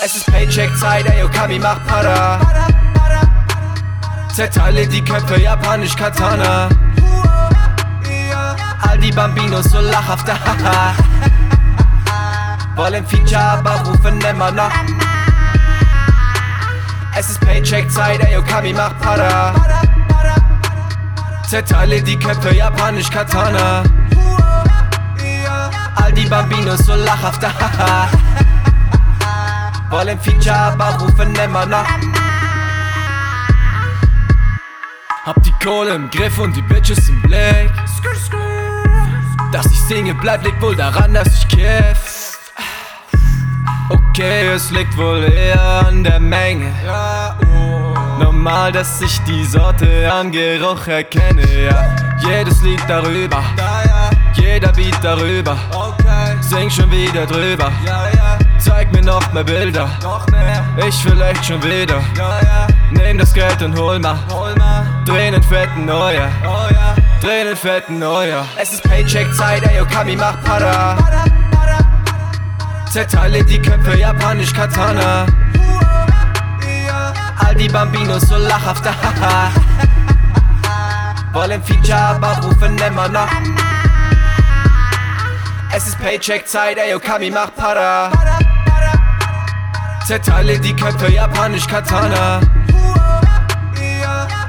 Es ist Paycheck-Zeit, ey, Okami macht Para. Zerteile die Köpfe, japanisch Katana. All die Bambinos so lachhafte Haha. Wollen Feature, aber rufen immer noch. Es ist Paycheck-Zeit, ey, Okami macht Para. Zerteile die Köpfe, japanisch Katana. All die Bambinos so lachhafte Haha. Wollen Feature, aber rufen immer noch. Hab die Kohle im Griff und die Bitches im Blick. Dass ich singe, bleibt liegt wohl daran, dass ich kiff. Okay, es liegt wohl eher an der Menge. Normal, dass ich die Sorte am Geruch erkenne, ja. Jedes Lied darüber, jeder Beat darüber. Sing schon wieder drüber. Zeig mir noch mehr Bilder. Ich will echt schon wieder. Nehm das Geld und hol mal. Dreh den fetten Neuer. Dreh den fetten Neuer. Es ist Paycheck-Zeit, ey, Okami macht Para. Zerteile die Köpfe, japanisch Katana. All die Bambinos so lachhafte Haha. Wollen Feature, aber rufen immer noch. Es ist Paycheck-Zeit, ey, Okami macht Para. Zerteile die Köpfe, japanisch Katana.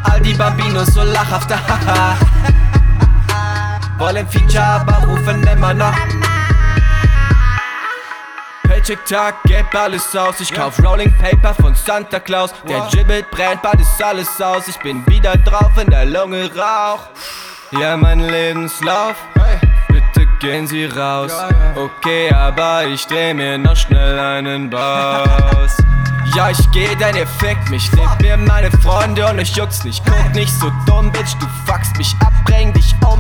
All die Bambinos so lachhafte Haha. Wollen Feature, aber rufen immer noch. Paycheck-Tag, Geld alles aus. Ich kauf Rolling Paper von Santa Claus. Der Gibbet brennt, bald ist alles aus. Ich bin wieder drauf, in der Lunge Rauch. Ja, mein Lebenslauf. Bitte gehen Sie raus. Okay, aber ich dreh mir noch schnell einen Baus. Ja, ich geh, denn ihr fickt mich. Nehmt mir meine Freunde und ich juck's nicht. Guck nicht so dumm, Bitch, du fuckst mich ab, bring dich um.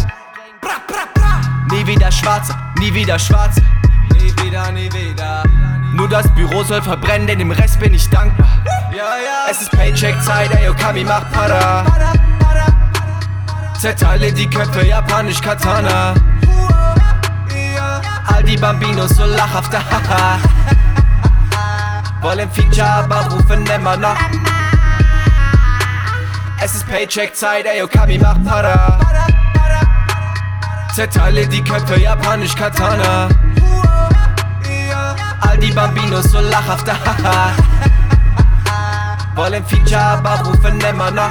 Nie wieder Schwarze, nie wieder Schwarze. Nie wieder, nie wieder. Nur das Büro soll verbrennen, denn dem Rest bin ich dankbar. Ja, ja. Es ist Paycheck-Zeit, ey, Okami macht Para. Zerteile die Köpfe, japanisch Katana. Die Bambinos so lachhafte Haha. Wollen Feature, aber rufen immer noch. Es ist Paycheck-Zeit, ey, Okami macht Para. Zerteile die Köpfe, japanisch Katana. All die Bambinos so lachhafte Haha. Wollen Feature, aber rufen immer noch.